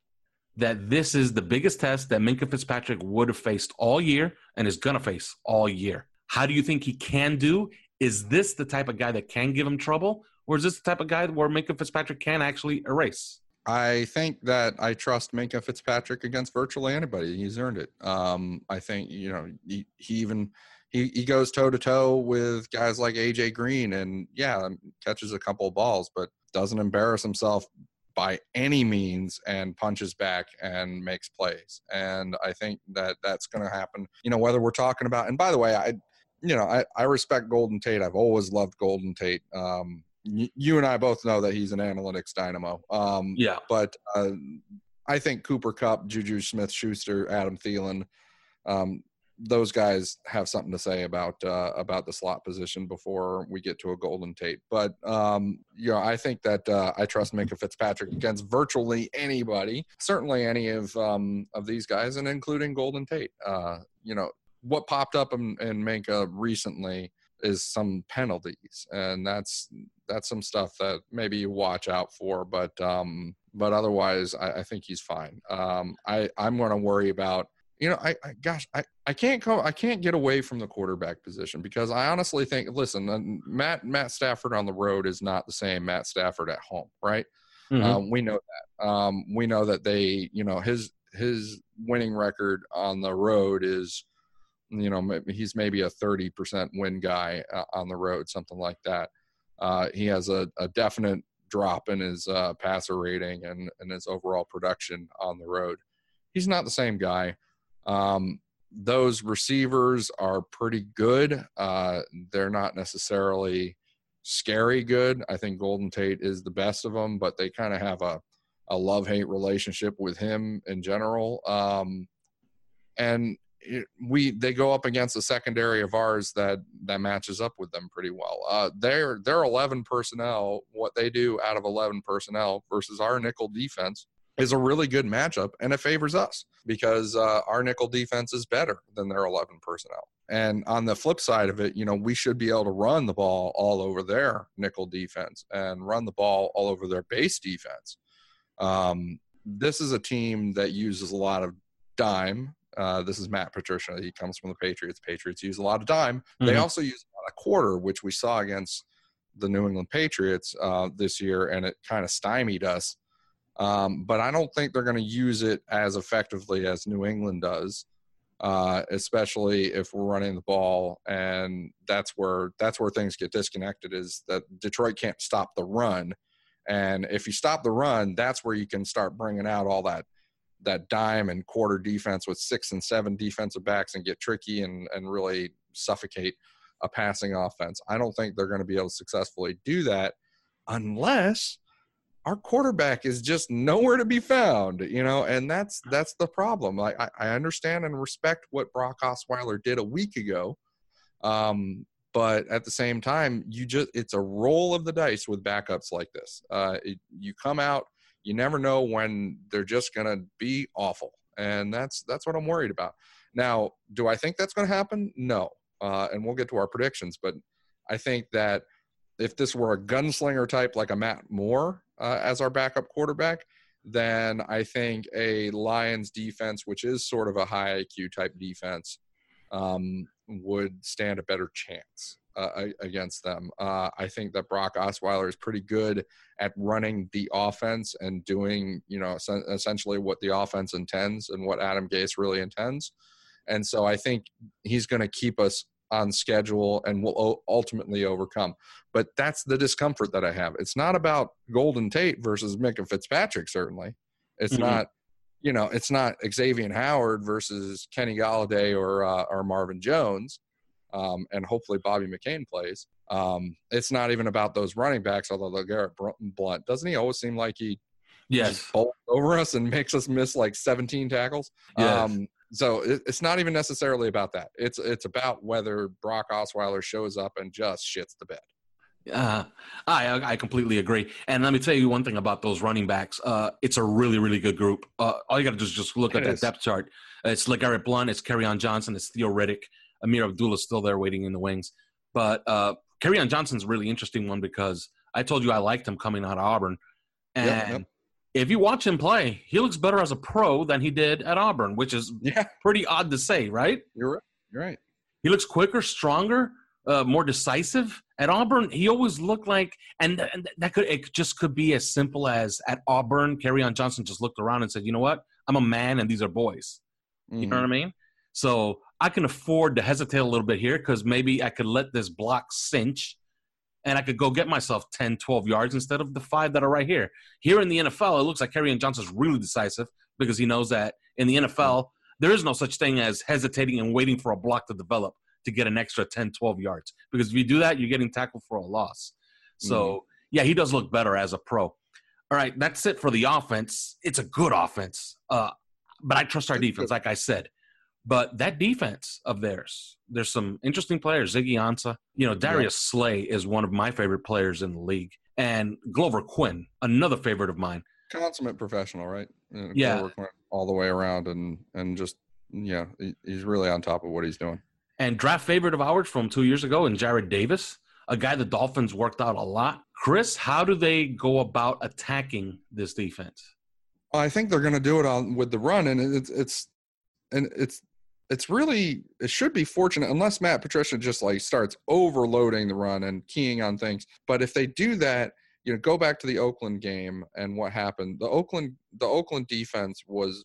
that this is the biggest test that Minkah Fitzpatrick would have faced all year and is gonna face all year. How do you think he can do? Is this the type of guy that can give him trouble, or is this the type of guy where Minkah Fitzpatrick can actually erase? I think that I trust Minkah Fitzpatrick against virtually anybody. He's earned it. Um, I think you know he, he even he, he goes toe to toe with guys like AJ Green and yeah, catches a couple of balls, but doesn't embarrass himself by any means and punches back and makes plays. And I think that that's going to happen. You know, whether we're talking about, and by the way, I, you know, I, I respect Golden Tate. I've always loved Golden Tate. Um, you and I both know that he's an analytics dynamo. Um, yeah. But uh, I think Cooper Kupp, Juju Smith Schuster, Adam Thielen, um, those guys have something to say about uh, about the slot position before we get to a Golden Tate. But um, you know, I think that uh, I trust Minkah Fitzpatrick against virtually anybody, certainly any of um, of these guys, and including Golden Tate. Uh, you know, what popped up in, in Minkah recently is some penalties, and that's that's some stuff that maybe you watch out for. But um, but otherwise, I, I think he's fine. Um, I I'm going to worry about you know, I, I, gosh, I, I can't go, I can't get away from the quarterback position because I honestly think, listen, Matt Matt Stafford on the road is not the same Matt Stafford at home, right? Mm-hmm. Um, we know that. Um, we know that they, you know, his his winning record on the road is, you know, he's maybe a thirty percent win guy uh, on the road, something like that. Uh, he has a, a definite drop in his uh, passer rating and, and his overall production on the road. He's not the same guy. Um, those receivers are pretty good. Uh, they're not necessarily scary good. I think Golden Tate is the best of them, but they kind of have a, a love hate relationship with him in general. Um, and we they go up against a secondary of ours that that matches up with them pretty well. Uh, they're they're 11 personnel. What they do out of 11 personnel versus our nickel defense is a really good matchup and it favors us because uh, our nickel defense is better than their 11 personnel. And on the flip side of it, you know, we should be able to run the ball all over their nickel defense and run the ball all over their base defense. Um, this is a team that uses a lot of dime. Uh, this is Matt Patricia. He comes from the Patriots. Patriots use a lot of dime. Mm-hmm. They also use a lot of quarter, which we saw against the New England Patriots uh, this year, and it kind of stymied us um, but I don't think they're going to use it as effectively as New England does, uh, especially if we're running the ball. And that's where that's where things get disconnected. Is that Detroit can't stop the run, and if you stop the run, that's where you can start bringing out all that that dime and quarter defense with six and seven defensive backs and get tricky and and really suffocate a passing offense. I don't think they're going to be able to successfully do that unless our quarterback is just nowhere to be found, you know, and that's that's the problem. I, I understand and respect what Brock Osweiler did a week ago, um, but at the same time, you just it's a roll of the dice with backups like this. Uh, it, you come out, you never know when they're just going to be awful, and that's that's what I'm worried about. Now, do I think that's going to happen? No, uh, and we'll get to our predictions, but I think that if this were a gunslinger type like a Matt Moore, uh, as our backup quarterback, then I think a Lions defense, which is sort of a high IQ type defense, um, would stand a better chance uh, against them. Uh, I think that Brock Osweiler is pretty good at running the offense and doing, you know, essentially what the offense intends and what Adam Gase really intends. And so I think he's going to keep us on schedule and will ultimately overcome. But that's the discomfort that I have. It's not about Golden Tate versus Minkah Fitzpatrick, certainly. It's mm-hmm. not, you know, it's not Xavier Howard versus Kenny Golladay or, uh, or Marvin Jones. Um, and hopefully Bobby McCain plays. Um, it's not even about those running backs, although LeGarrette Blunt, doesn't he always seem like he yes over us and (laughs) makes us miss like 17 tackles? Yes. Um, so it's not even necessarily about that. It's it's about whether Brock Osweiler shows up and just shits the bed. Uh, I I completely agree. And let me tell you one thing about those running backs. Uh, it's a really really good group. Uh, all you got to do is just look it at is. that depth chart. It's LeGarrette Blunt, it's Kerryon Johnson, it's Theo Riddick, Ameer Abdullah still there waiting in the wings. But uh, Kerryon Johnson's a really interesting one because I told you I liked him coming out of Auburn, and yep, yep if you watch him play, he looks better as a pro than he did at Auburn, which is (laughs) yeah. pretty odd to say, right? You're right. You're right. He looks quicker, stronger, uh, more decisive. At Auburn, he always looked like, and, and that could it just could be as simple as at Auburn, Kerryon Johnson just looked around and said, "You know what? I'm a man, and these are boys." Mm-hmm. You know what I mm-hmm. mean? So I can afford to hesitate a little bit here because maybe I could let this block cinch and I could go get myself 10, 12 yards instead of the five that are right here. Here in the NFL, it looks like Kerryon Johnson's really decisive because he knows that in the NFL, there is no such thing as hesitating and waiting for a block to develop to get an extra 10, 12 yards. Because if you do that, you're getting tackled for a loss. So, mm-hmm. yeah, he does look better as a pro. All right, that's it for the offense. It's a good offense. Uh, but I trust our defense, like I said. But that defense of theirs, there's some interesting players. Ziggy Ansah, you know, Darius yeah. Slay is one of my favorite players in the league, and Glover Quin, another favorite of mine. Consummate professional, right? Yeah, all the way around, and and just yeah, he's really on top of what he's doing. and draft favorite of ours from two years ago, and Jarrad Davis, a guy the Dolphins worked out a lot. Chris, how do they go about attacking this defense? I think they're going to do it on with the run, and it's it's and it's it's really it should be fortunate unless Matt Patricia just like starts overloading the run and keying on things. But if they do that, you know, go back to the Oakland game and what happened. The Oakland the Oakland defense was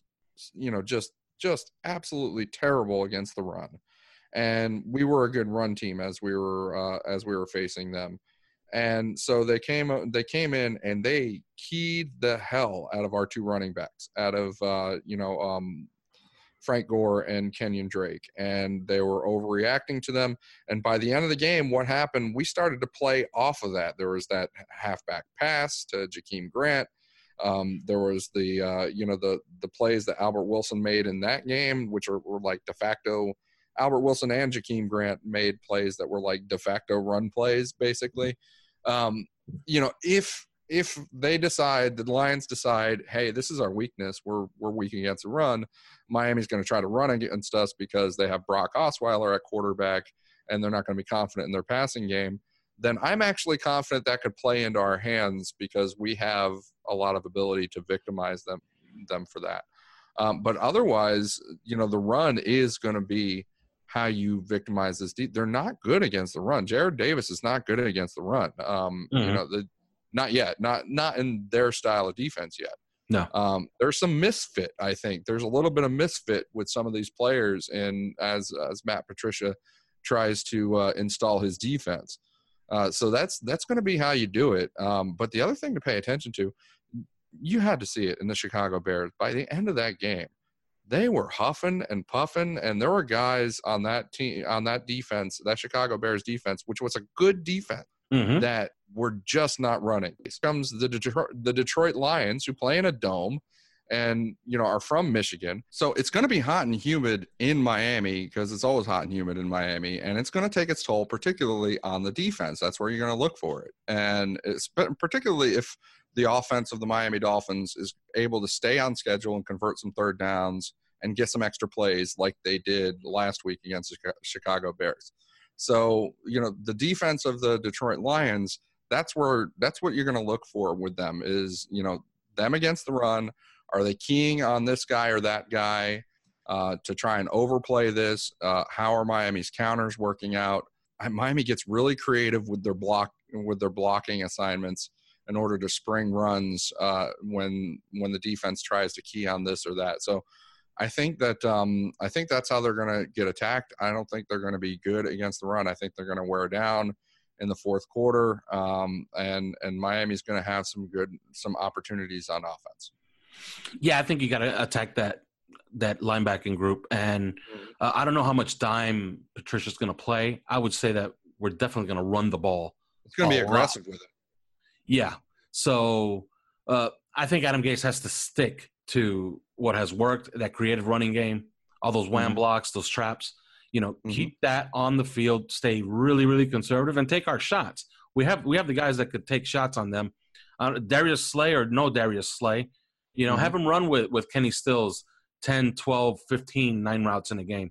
you know just just absolutely terrible against the run. And we were a good run team as we were uh, as we were facing them. And so they came they came in and they keyed the hell out of our two running backs, out of uh, you know um, Frank Gore and Kenyon Drake, and they were overreacting to them. And by the end of the game, what happened? We started to play off of that. There was that halfback pass to Jakeem Grant. Um, there was the uh, you know the the plays that Albert Wilson made in that game, which were like de facto. Albert Wilson and Jakeem Grant made plays that were like de facto run plays, basically. Um, you know, if if they decide the Lions decide, hey, this is our weakness, we're we're weak against the run. Miami's going to try to run against us because they have Brock Osweiler at quarterback and they're not going to be confident in their passing game. Then I'm actually confident that could play into our hands because we have a lot of ability to victimize them them for that. Um, but otherwise, you know, the run is going to be how you victimize this. Deep. They're not good against the run. Jarrad Davis is not good against the run. Um, mm-hmm. You know, the not yet. Not not in their style of defense yet. No. Um, there's some misfit. I think there's a little bit of misfit with some of these players, and as as Matt Patricia tries to uh, install his defense. Uh, so that's that's going to be how you do it. Um, but the other thing to pay attention to, you had to see it in the Chicago Bears. By the end of that game, they were huffing and puffing, and there were guys on that team on that defense, that Chicago Bears defense, which was a good defense mm-hmm. that were just not running. Comes the Detroit, the Detroit Lions, who play in a dome and you know are from Michigan. So it's going to be hot and humid in Miami because it's always hot and humid in Miami, and it's going to take its toll, particularly on the defense. That's where you're going to look for it, and it's particularly if the offense of the Miami Dolphins is able to stay on schedule and convert some third downs and get some extra plays like they did last week against the Chicago Bears. So, you know, the defense of the Detroit Lions, that's where that's what you're going to look for with them is, you know, them against the run. Are they keying on this guy or that guy uh, to try and overplay this? Uh, how are Miami's counters working out? Miami gets really creative with their block with their blocking assignments in order to spring runs uh, when when the defense tries to key on this or that. So I think that um, I think that's how they're going to get attacked. I don't think they're going to be good against the run. I think they're going to wear down in the fourth quarter, um, and and Miami's going to have some good some opportunities on offense. Yeah, I think you got to attack that that linebacking group, and mm-hmm. uh, I don't know how much time Patricia's going to play. I would say that we're definitely going to run the ball. It's going to be aggressive lot. with it. Yeah, so uh, I think Adam Gase has to stick to what has worked, that creative running game, all those wham mm-hmm. blocks, those traps. You know, mm-hmm. keep that on the field. Stay really, really conservative and take our shots. We have we have the guys that could take shots on them. Uh, Darius Slay or no Darius Slay, you know, mm-hmm. have him run with with Kenny Stills 10, 12, 15, nine routes in a game.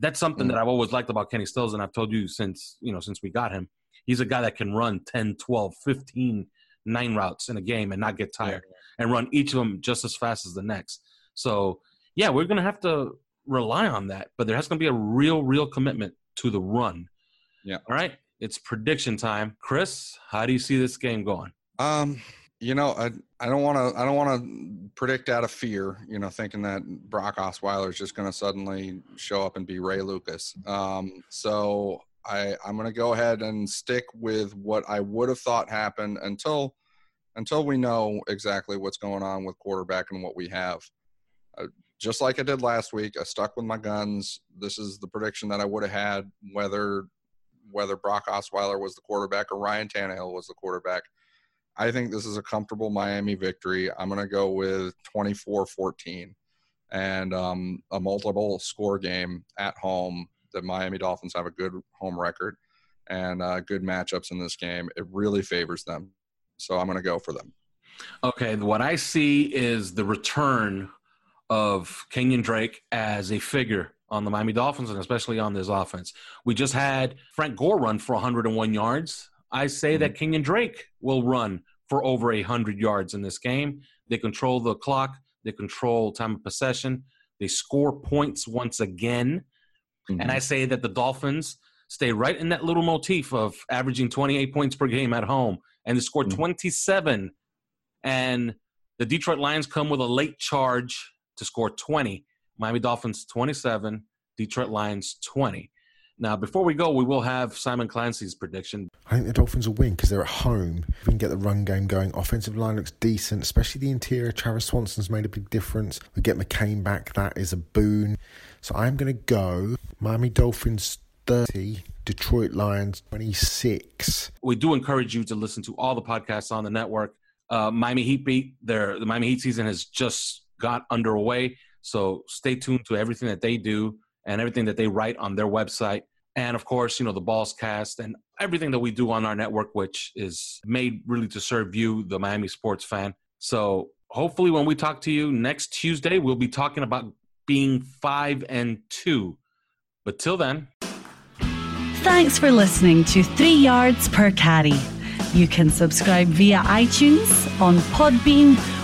That's something that mm-hmm. I've always liked about Kenny Stills, and I've told you since you know since we got him. He's a guy that can run 10, 12, 15, nine routes in a game and not get tired and run each of them just as fast as the next. So yeah, we're gonna have to rely on that, but there has to be a real, real commitment to the run. Yeah. All right. It's prediction time. Chris, how do you see this game going? Um, you know, I I don't want to I don't want to predict out of fear. You know, thinking that Brock Osweiler is just going to suddenly show up and be Ray Lucas. Um, so I I'm going to go ahead and stick with what I would have thought happened until until we know exactly what's going on with quarterback and what we have. Uh, just like I did last week, I stuck with my guns. This is the prediction that I would have had whether whether Brock Osweiler was the quarterback or Ryan Tannehill was the quarterback. I think this is a comfortable Miami victory. I'm going to go with 24-14 and um, a multiple score game at home. The Miami Dolphins have a good home record and uh, good matchups in this game. It really favors them. So I'm going to go for them. Okay. What I see is the return of Kenyon Drake as a figure on the Miami Dolphins and especially on this offense. We just had Frank Gore run for 101 yards. I say mm-hmm. that Kenyon Drake will run for over 100 yards in this game. They control the clock, they control time of possession, they score points once again. Mm-hmm. And I say that the Dolphins stay right in that little motif of averaging 28 points per game at home, and they score mm-hmm. 27. And the Detroit Lions come with a late charge to score 20. Miami Dolphins 27, Detroit Lions 20. Now, before we go, we will have Simon Clancy's prediction. I think the Dolphins will win because they're at home. We can get the run game going, offensive line looks decent, especially the interior. Travis Swanson's made a big difference. We get McCain back, that is a boon. So I'm going to go Miami Dolphins 30, Detroit Lions 26. We do encourage you to listen to all the podcasts on the network. Uh, Miami Heat beat their the Miami Heat season has just got underway. So stay tuned to everything that they do and everything that they write on their website. And of course, you know, the Balls cast and everything that we do on our network, which is made really to serve you, the Miami sports fan. So hopefully, when we talk to you next Tuesday, we'll be talking about being five and two. But till then. Thanks for listening to Three Yards Per Carry. You can subscribe via iTunes, on Podbean,